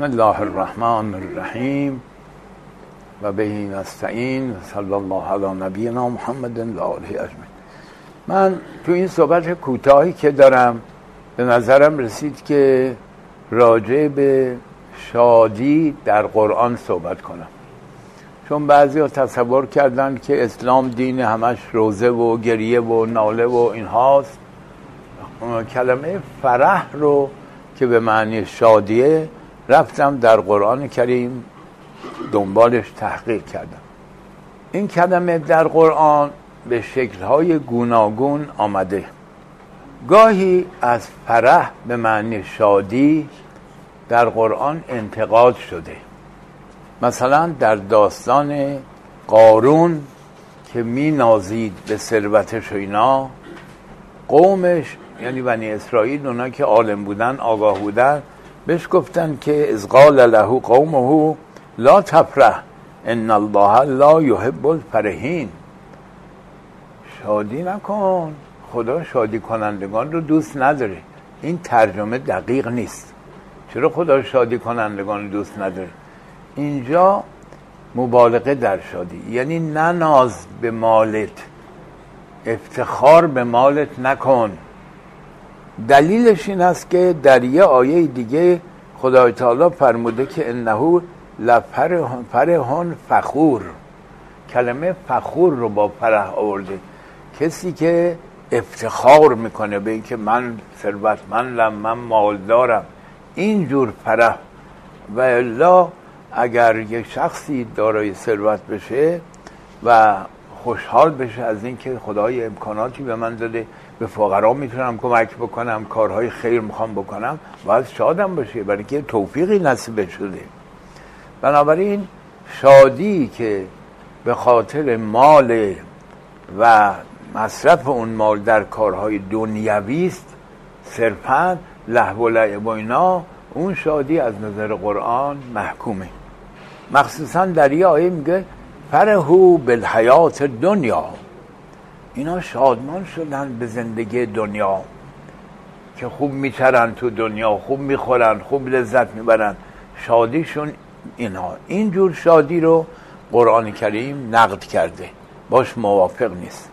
بسم الله الرحمن الرحیم و به نستعین صلی الله علی نبینا محمد و آله من تو این صحبت کوتاهی که دارم به نظرم رسید که راجع به شادی در قرآن صحبت کنم. چون بعضی ها تصور کردن که اسلام دین همش روزه و گریه و ناله و این هاست. کلمه فرح رو که به معنی شادیه رفتم در قرآن کریم دنبالش تحقیق کردم. این کلمه در قرآن به شکلهای گوناگون آمده. گاهی از فرح به معنی شادی در قرآن انتقاد شده. مثلا در داستان قارون که می نازید به ثروتش و اینا قومش یعنی بنی اسرائیل اونا که عالم بودن آگاه بودن بهش گفتن که از قال له قومه لا تفرح ان الله لا يحب الفرحین. شادی نکن خدا شادی کنندگان رو دوست نداره. این ترجمه دقیق نیست. چرا خدا شادی کنندگان رو دوست نداره؟ اینجا مبالغه در شادی. یعنی نناز به مالت افتخار به مالت نکن. دلیلش این است که در یه آیه دیگه خدای تعالی فرموده که انه لفرهان فخور. کلمه فخور رو با فرح آورده. کسی که افتخار می‌کنه به اینکه من ثروتمندم من مالدارم اینجور فرح. و الا اگر یک شخصی دارای ثروت بشه و خوشحال بشه از اینکه خدای امکاناتی به من داده به فقرا می‌تونم کمک بکنم کارهای خیر می‌خوام بکنم باید شادم باشه برای اینکه توفیقی نصیب شده. بنابراین شادی که به خاطر مال و مصرف اون مال در کارهای دنیوی است صرفا لهو و و اینا اون شادی از نظر قرآن محکومه. مخصوصا در یه آیه میگه فرهو بالحیات دنیا اینا شادمان شدن به زندگی دنیا که خوب میچرن تو دنیا خوب می‌خورن خوب لذت می‌برن. شادیشون اینا. اینجور شادی رو قرآن کریم نقد کرده. باش موافق نیست.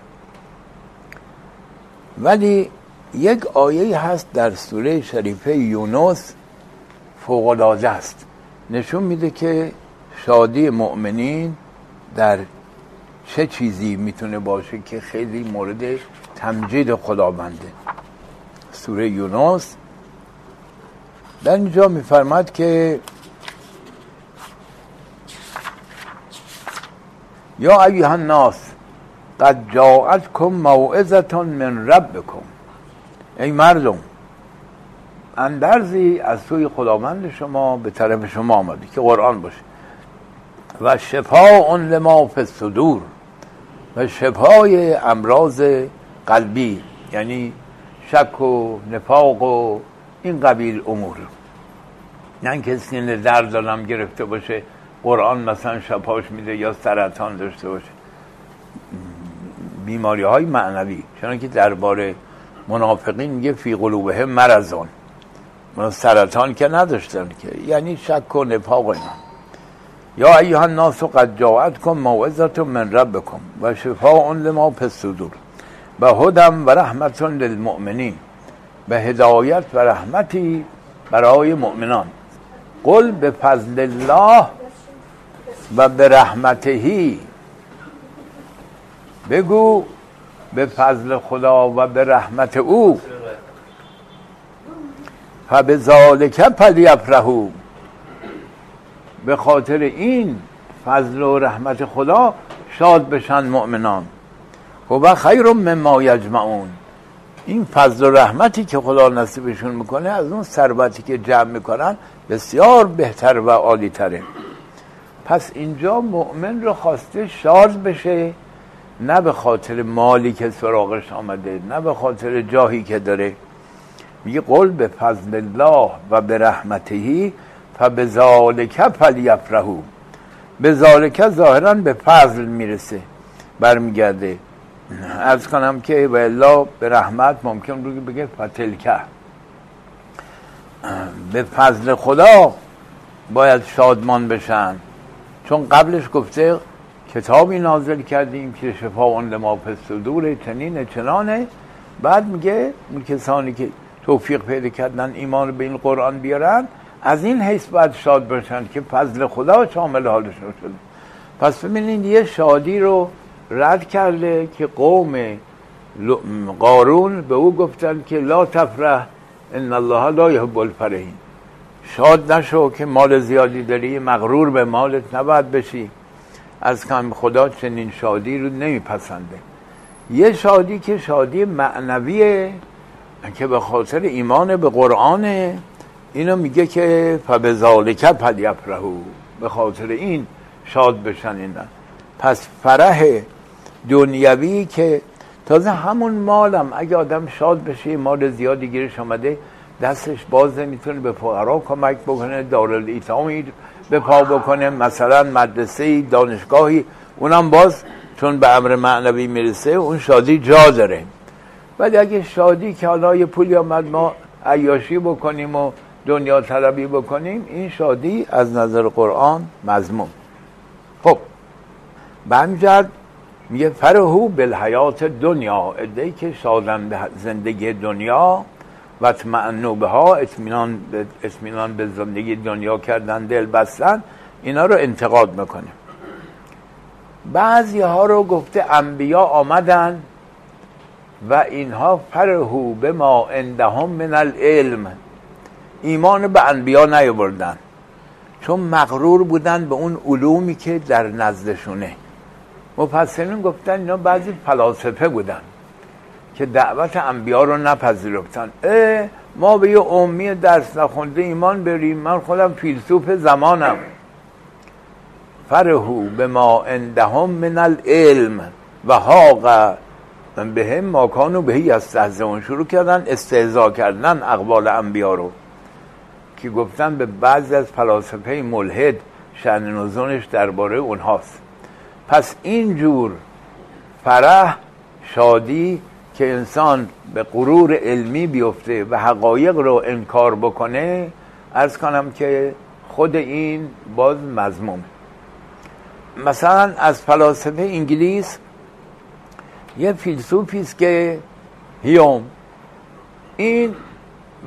ولی یک آیه هست در سوره شریفه یونس فوقلاده است. نشون میده که شادی مؤمنین در چه چیزی می‌تونه باشه که خیلی مورد تمجید خداونده. سوره یونس در اینجا میفرماد که یا ایها الناس قد جاءتكم موعظه من ربكم ای مردم اندرزی از سوی خداوند شما به طرف شما آمده که قرآن باشه. و شفاء لما فی الصدور. و شفای امراض قلبی یعنی شک و نفاق و این قبیل امور. نه که سینه درد دارم گرفته باشه قرآن مثلا شفاش میده یا سرطان داشته باشه. بیماری های معنوی چون که درباره منافقین میگه فی قلوبه مرزان سرطان که نداشتن که یعنی شک و نفاق اینا. یا ایها الناس قد جاءتكم موعظه من ربكم و شفاء لما فی الصدور و هدم و رحمت للمؤمنین به هدایت و رحمتی برای مؤمنان. قل به فضل الله و به رحمتهی بگو به فضل خدا و به رحمت او. فبه ذالک فلیفرحوا. به خاطر این فضل و رحمت خدا شاد بشن مؤمنان. و خیر مما یجمعون. این فضل و رحمتی که خدا نصیبشون می‌کنه از اون ثروتی که جمع می‌کنن بسیار بهتر و عالی تره پس اینجا مؤمن رو خواسته شاد بشه نه به خاطر مالی که سراغش آمده نه به خاطر جاهی که داره. میگه قول به فضل الله و به رحمتهی فبه ذالک فلیفرحو به ظاهرا به فضل می‌رسه برمیگرده. از کنم که و به رحمت ممکن رو بگه فتلکه. به فضل خدا باید شادمان بشن. چون قبلش گفته کتابی نازل کردیم که شفا اون لما دور تنین چنانه بعد میگه اون کسانی که توفیق پیدا کردن ایمان به این قرآن بیارن از این حیث باید شاد باشن که فضل خدا شامل حالشون شده. پس ببینید یه شادی رو رد کرده که قوم قارون به او گفتن که لا تفرح ان الله لا يحب الفرحین. شاد نشو که مال زیادی داری مغرور به مالت نباید بشی. از کم خدا چنین شادی رو نمیپسنده. یه شادی که شادی معنویه که به خاطر ایمان به قرآنه. اینو میگه که فبذالک فلیفرحوا به خاطر این شاد بشن اینا. پس فرح دنیوی که تازه همون مالم اگه آدم شاد بشه مال زیادی گیرش آمده دستش باز می‌تونه به فقرا کمک بکنه دارالایتامی به پا بکنه مثلا مدرسه دانشگاهی اونم باز چون به امر معنوی می‌رسه اون شادی جا داره. ولی اگه شادی که حالا یه پولی آمد ما عیاشی بکنیم و دنیا طلبی بکنیم این شادی از نظر قرآن مضمون. خب بمجد میگه فرهو بالحیات دنیا ادهی که شادن به زندگی دنیا و تمعنو به ها اطمینان به, به زندگی دنیا کردن دل بستن اینا رو انتقاد می‌کنه. بعضی ها رو گفته انبیا آمدن و اینها فرهو به ما اندهم من العلم. ایمان به انبیا نیاوردن. چون مغرور بودن به اون علومی که در نزدشونه. مفسرین گفتن اینا بعضی فلاسفه بودن که دعوت انبیا رو نپذیرفتن. اه ما به یه امی درس نخونده ایمان بریم. من خودم فیلسوف زمانم. فرهو به ما اندهم من العلم و حاق. به هم ماکانو بهی از شروع کردن استهزا کردن اقوال انبیا رو. که گفتن به بعضی از فلاسفه ملحد شن نزونش درباره اونهاست. پس اینجور فرح شادی که انسان به غرور علمی بیفته و حقایق رو انکار بکنه ارز کنم که خود این باز مضموم مثلا از فلاسفه انگلیس یه فیلسوفی است که هیوم. این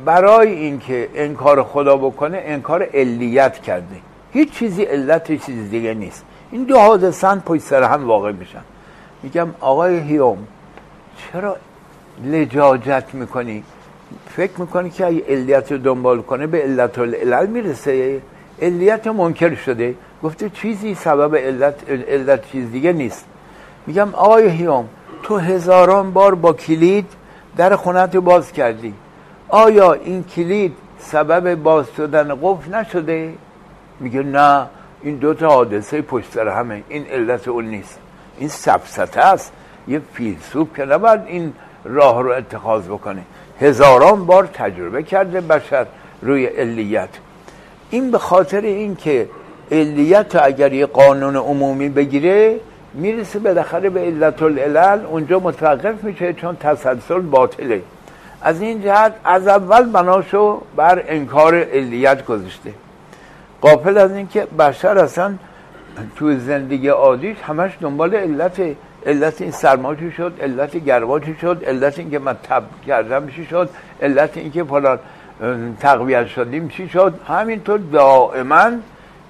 برای اینکه انکار خدا بکنه انکار علیت کرده. هیچ چیزی علت چیز دیگه نیست. این دو حادثن پشت سر هم واقع میشن. میگم آقای هیوم چرا لجاجت می‌کنی؟ فکر می‌کنی که اگه علیت رو دنبال کنه به علت العلل می‌رسه؟ علیت منکر شده. گفته چیزی سبب علت, علت چیز دیگه نیست. میگم آقای هیوم تو هزاران بار با کلید در خونت رو باز کردی. آیا این کلید سبب باز شدن قفل نشده؟ میگه نه این دو تا حادثه پشت سر همه این علت اون نیست. این سفسته است. یه فیلسوف که نباید این راه رو اتخاذ بکنه. هزاران بار تجربه کرده بشر روی علیت. این به خاطر اینکه علیت اگر یه قانون عمومی بگیره می‌رسه بالاخره به علت العلل اونجا متوقف میشه چون تسلسل باطله. از این جهت از اول بناشو بر انکار علیت گذاشته. قافل از اینکه بشر اصلا تو زندگی عادیش همش دنبال علت علت این سرما شد علت گرما شد علت اینکه من تب کردم چی شد علت اینکه فلان تقویت شدیم چی شد. همینطور دائما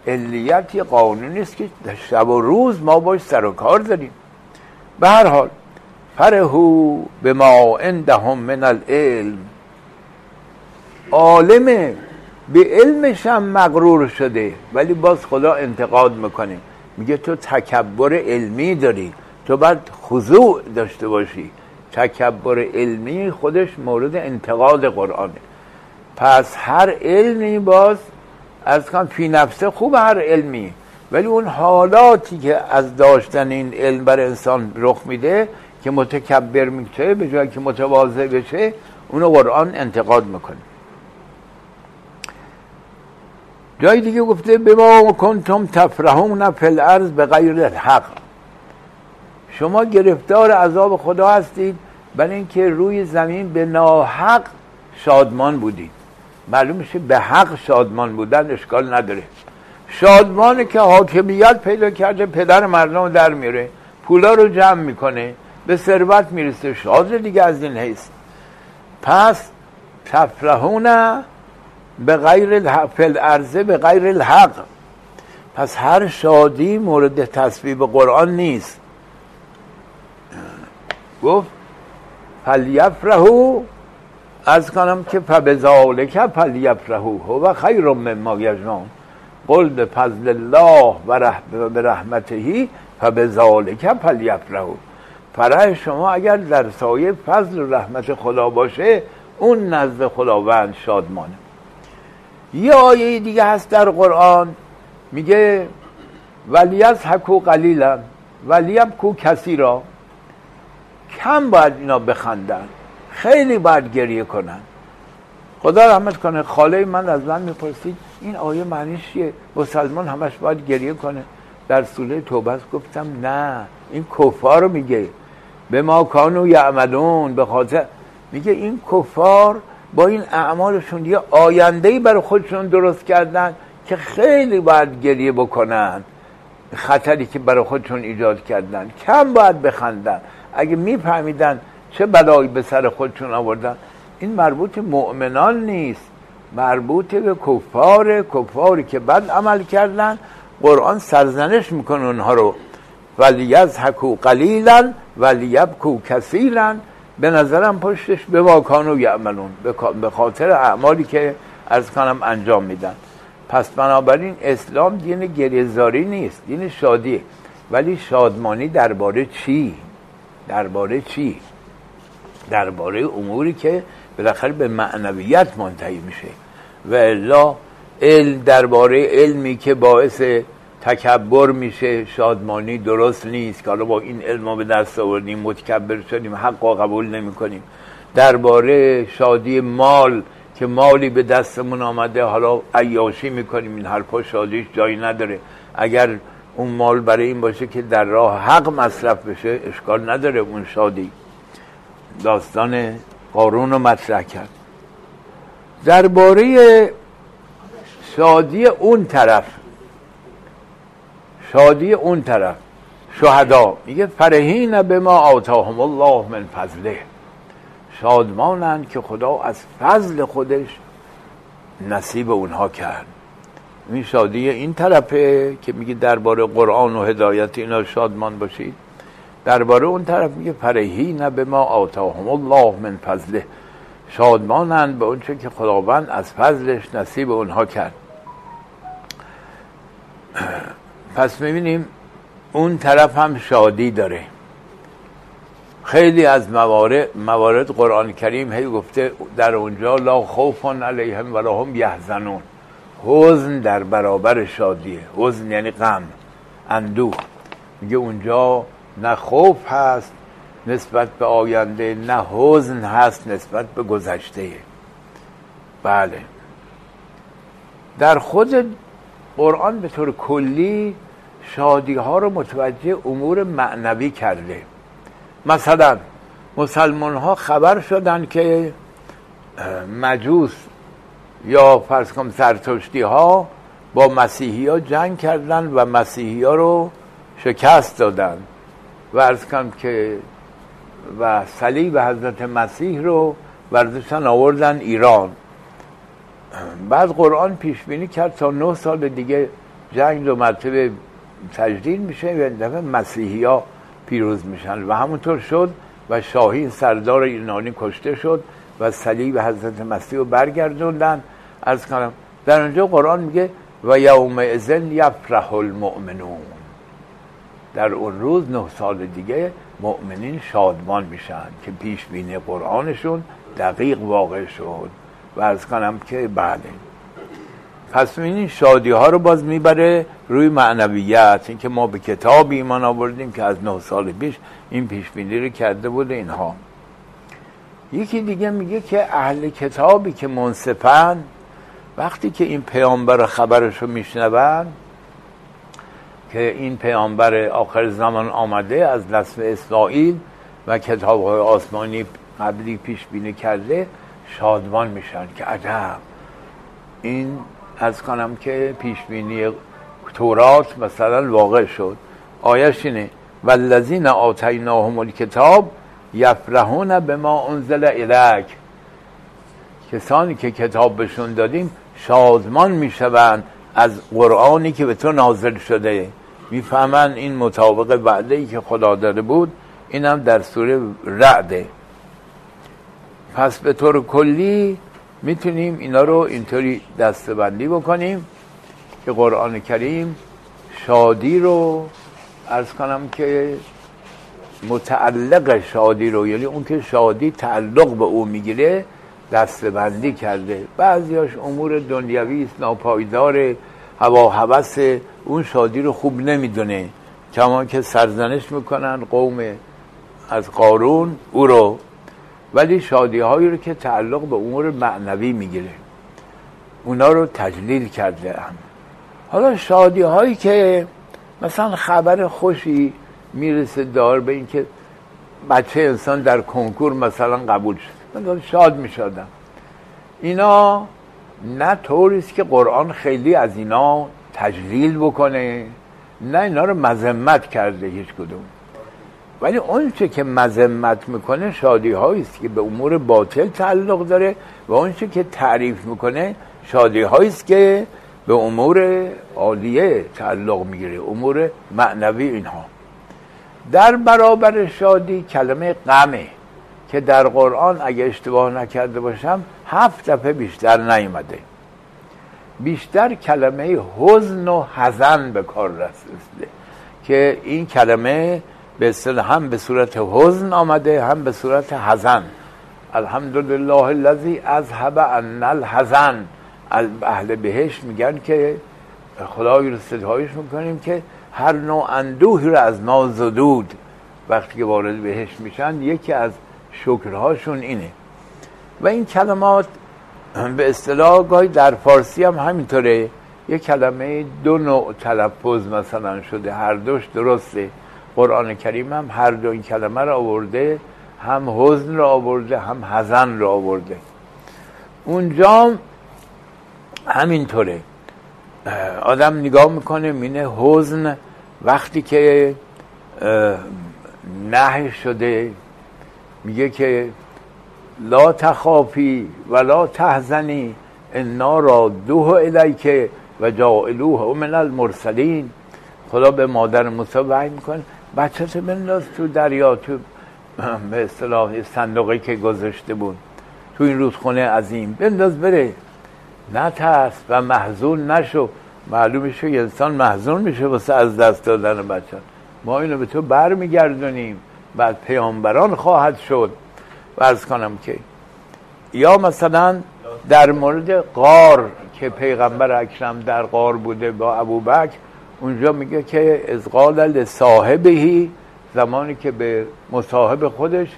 علیت قانونی است که شب و روز ما باش سر و کار داریم. به هر حال فرهو به ما عندهم من العلم. عالمه به علمش هم مغرور شده ولی باز خدا انتقاد می‌کنه. میگه تو تکبر علمی داری تو باید خضوع داشته باشی. تکبر علمی خودش مورد انتقاد قرآنه. پس هر علمی باز از کن فی نفسه خوب هر علمی. ولی اون حالاتی که از داشتن این علم بر انسان رخ میده که متکبر میشه به جای که متواضع بشه اونو قرآن انتقاد می‌کنه. جای دیگه گفته به ما کنتم تفرحون فی الارض به غیر الحق. شما گرفتار عذاب خدا هستید برای اینکه روی زمین به ناحق شادمان بودید. معلوم میشه به حق شادمان بودن اشکال نداره. شادمانه که حاکمیت پیدا کرده پدر مردم در میره پولا رو جمع می‌کنه. به ثروت می‌رسه. شاد دیگه از این حیث. پس تفرحون به غیر الحق ارزه به غیر الحق. پس هر شادی مورد تصویب قرآن نیست. گفت فلیفرهو از کنم که فبذالک فلیفرهو هو خیر مما یجنون قل به فضل الله و به رحمتهی فبذالک فلیفرهو فرح شما اگر در سایه فضل و رحمت خدا باشه اون نزد خداوند شادمانه. یه آیه دیگه هست در قرآن میگه ولیز حکو قلیلا ولیم کو کسی را کم باید اینا بخندن خیلی باید گریه کنن. خدا رحمت کنه خاله من از من می‌پرسید این آیه معنیش چیه؟ مسلمان همش باید گریه کنه. در سوره توبه گفتم نه. این کفار رو میگه. به ما کانو یعملون به خاطر میگه این کفار با این اعمالشون یه آیندهی برای خودشون درست کردن که خیلی باید گریه بکنن. خطری که برای خودشون ایجاد کردن. کم باید بخندن. اگه میفهمیدن چه بلایی به سر خودشون آوردن این مربوط مؤمنان نیست. مربوط به کفار کفاری که بد عمل کردن قرآن سرزنش می‌کنه اونها رو. ولی از حکو قلیلا ولی کو کثیرا به نظرم پشتش به واکانو یعملون به خاطر اعمالی که از کنم انجام میدن. پس بنابراین اسلام دین گریزاری نیست دین شادیه ولی شادمانی درباره چی؟ درباره چی؟ درباره اموری که بالاخره به معنویت منتهی میشه. و الا علم درباره علمی که باعث تکبر میشه شادمانی درست نیست. که حالا با این علم به دست آوردیم متکبر شدیم حق قبول نمی کنیم درباره شادی مال که مالی به دستمون آمده حالا عیاشی می‌کنیم این حرفا شادیش جایی نداره. اگر اون مال برای این باشه که در راه حق مصرف بشه اشکال نداره اون شادی. داستان قارون رو مطرح کرد. درباره شادی اون طرف شادی اون طرف. شهدا. میگه فرهین به ما آتاهم الله من فضله. شادمانند که خدا از فضل خودش نصیب اونها کرد. این شادی این طرفه که میگه درباره قرآن و هدایت اینا شادمان باشید. درباره اون طرف میگه فرهین به ما آتاهم الله من فضله. شادمانند به اونچه که خداوند از فضلش نصیب اونها کرد. پس می‌بینیم اون طرف هم شادی داره. خیلی از موارد, موارد قرآن کریم هی گفته در اونجا لا خوف علیهم ولا هم یحزنون. حزن در برابر شادیه. حزن یعنی غم اندوه. میگه اونجا نه خوف هست نسبت به آینده نه حزن هست نسبت به گذشته. بله. در خود قرآن به طور کلی شادی ها رو متوجه امور معنوی کرده. مثلا مسلمان ها خبر شدن که مجوس یا فرض کن سرتشتی ها با مسیحی ها جنگ کردن و مسیحی ها رو شکست دادن. و ارز کنم که و صلیب حضرت مسیح رو وردشتن آوردن ایران. بعد قرآن پیش بینی کرد تا نه سال دیگه جنگ دو مرتبه تجدید میشه و دفعه مسیحی ها پیروز میشن و همونطور شد و شاهی سردار ایرانی کشته شد و صلیب حضرت مسیح رو برگردوندن. از کنم در اونجا قرآن میگه و یوم ازن یفرح المؤمنون. در اون روز نه سال دیگه مؤمنین شادمان میشن که پیش بینی قرآنشون دقیق واقع شد. و از کنم که بله. پس این شادی ها رو باز می‌بره روی معنویت. اینکه ما به کتاب ایمان آوردیم که از نه سال پیش این پیش رو کرده بود اینها. یکی دیگه میگه که اهل کتابی که منصفن وقتی که این پیامبر خبرش رو میشنون که این پیامبر آخر زمان آمده از نسل اسرائیل و کتاب های آسمانی قبلی پیش بینی کرده شادمان میشن که عجب. این از کنم که پیشبینی تورات مثلا واقع شد. آیش اینه والذین آتیناهم الکتاب یفرحون به ما انزل الک کسانی که کتاب بهشون دادیم شادمان می‌شوند از قرآنی که به تو نازل شده. می‌فهمن این مطابق وعده ای که خدا داده بود اینم در سوره رعده. پس به طور کلی می‌تونیم اینا رو اینطوری دستبندی بکنیم که قرآن کریم شادی رو ارز کنم که متعلق شادی رو یعنی اون که شادی تعلق به او می‌گیره دستبندی کرده. بعضیاش امور دنیوی است ناپایدار هوا هوس اون شادی رو خوب نمی‌دونه. کما که سرزنش می‌کنن قوم از قارون او رو ولی شادی هایی رو که تعلق به امور معنوی می‌گیره. اونا رو تجلیل کرده هم. حالا شادی هایی که مثلا خبر خوشی می‌رسه دار به اینکه بچه انسان در کنکور مثلا قبول شد. من شاد میشادم اینا نه طوریست که قرآن خیلی از اینا تجلیل بکنه نه اینا رو مذمت کرده هیچ کدوم. ولی اون چه که مذمت می‌کنه شادی است که به امور باطل تعلق داره و اون چه که تعریف می‌کنه شادی است که به امور عالیه تعلق می‌گیره امور معنوی اینها. در برابر شادی کلمه غمه که در قرآن اگه اشتباه نکرده باشم هفت دفعه بیشتر نیومده. بیشتر کلمه حزن و حزن به کار رسیده که این کلمه به هم به صورت حزن آمده هم به صورت حزن. الحمدلله الذی اذهب عنا الحزن. اهل بهش میگن که خدای رو ستایش می‌کنیم که هر نوع اندوهی رو از ناز و دود وقتی که وارد بهش میشن یکی از شکرهاشون اینه. و این کلمات به اصطلاح گاهی در فارسی هم همینطوره. یه کلمه دو نوع تلفظ مثلا شده هر دوش درسته. قرآن کریم هم هر دو این کلمه رو آورده هم حزن رو آورده هم حزن رو آورده. اونجا همینطوره. آدم نگاه می‌کنه مینه حزن وقتی که نه شده میگه که لا تخافی ولا تحزنی انا را دوه الیک و جائلوه من المرسلین. خدا به مادر موسی وحی می‌کنه. بچه بنداز تو دریا تو به اصطلاح صندوقی که گذاشته بود. تو این رودخونه عظیم. بنداز بره. نترس و محزون نشو. معلوم میشه انسان محزون میشه واسه از دست دادن بچه. ما اینو به تو بر میگردونیم بعد پیامبران خواهد شد. ورز کنم که یا مثلا در مورد قار که پیغمبر اکرم در قار بوده با ابوبکر اونجا میگه که از قال لصاحبهی زمانی که به مصاحب خودش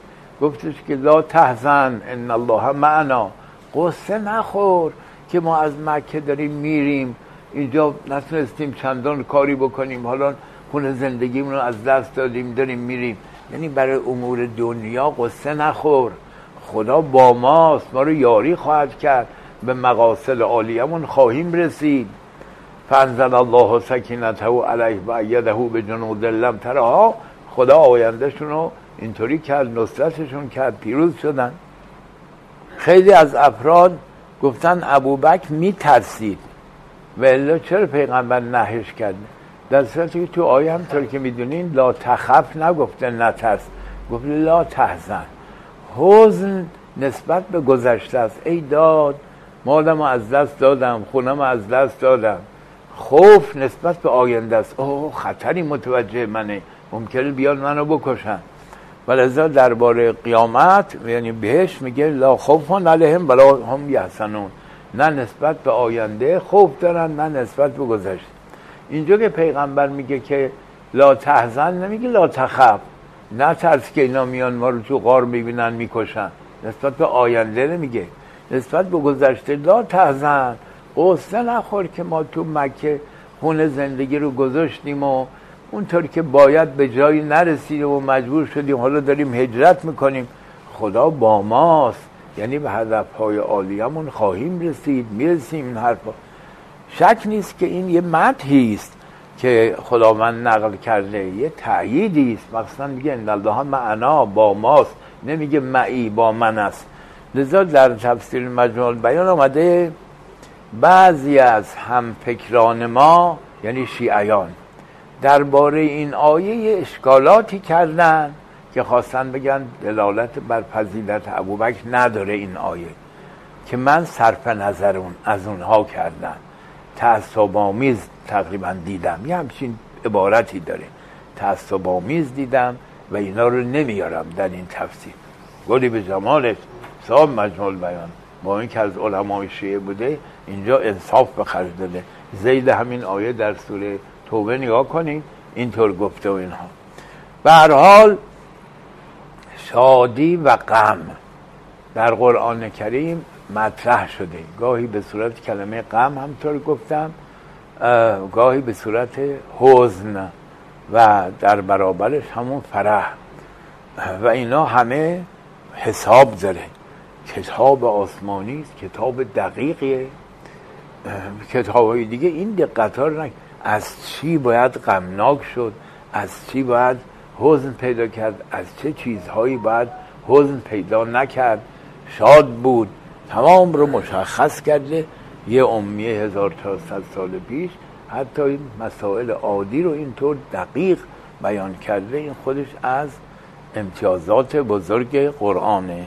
گفتش که لا تحزن ان الله معنا. قصه نخور که ما از مکه داریم میریم. اینجا نتونستیم چندان کاری بکنیم. حالا خونه زندگیمون رو از دست دادیم داریم میریم. یعنی برای امور دنیا قصه نخور. خدا با ماست. ما رو یاری خواهد کرد. به مقاصد عالیمون خواهیم رسید. فنزل الله سکینته علیه و ایده به جنود لم ترها. خدا آیندهشون رو اینطوری کرد نصرتشون کرد پیروز شدن. خیلی از افراد گفتن ابوبکر میترسید. و الا چرا پیغمبر نهش کرد؟ در صورتی که تو آیه همطور که می‌دونین لا تخف نگفته نترس. گفت لا تحزن. حزن نسبت به گذشته است. ای داد مالم از دست دادم خونم از دست دادم. خوف نسبت به آینده است. اوه خطری متوجه منه. ممکنه بیان منو بکشن. ولذا درباره قیامت یعنی بهش میگه لا خوف علیهم ولا هم یحسنون نه نسبت به آینده خوف دارن نه نسبت به گذشته. اینجا که پیغمبر میگه که لا تحزن نمیگه لا تخف. نه ترس که اینا میان ما رو تو غار می‌بینن می‌کشن. نسبت به آینده نمیگه. نسبت به گذشته لا تحزن. قصه نخور که ما تو مکه خونه زندگی رو گذاشتیم و اونطور که باید به جایی نرسیدیم و مجبور شدیم حالا داریم هجرت می‌کنیم. خدا با ماست. یعنی به هدف های عالیمون خواهیم رسید. می‌رسیم این حرفا. شک نیست که این یه مدحی است که خداوند نقل کرده. یه تأییدی است. مثلا میگه ان الله معنا با ماست. نمیگه معی با من است. لذا در تفسیر مجموع بیان آمده بعضی از هم فکران ما یعنی شیعیان درباره این آیه اشکالاتی کردن که خواستن بگن دلالت بر فضیلت ابوبکر نداره این آیه که من صرف نظر اون از اونها کردم. تعصب آمیز تقریبا دیدم. یه همچین عبارتی داره. تعصب آمیز دیدم و اینا رو نمیارم در این تفسیر. گلی به جمالت صاحب مجموع بیان با اینکه از علمای شیعه بوده اینجا انصاف به خرج داده. زید همین آیه در سوره توبه نگاه کنید اینطور گفته و اینها. به هر حال شادی و غم در قرآن کریم مطرح شده. گاهی به صورت کلمه غم همطور گفتم گاهی به صورت حزن و در برابرش همون فرح. و اینا همه حساب داره. کتاب آسمانی است کتاب دقیقیه. کتاب های دیگه این دقت ها از چی باید غمناک شد؟ از چی باید حزن پیدا کرد؟ از چه چیزهایی باید حزن پیدا نکرد؟ شاد بود. تمام رو مشخص کرده. یه امیه تا صد سال پیش حتی این مسائل عادی رو اینطور دقیق بیان کرده. این خودش از امتیازات بزرگ قرآنه.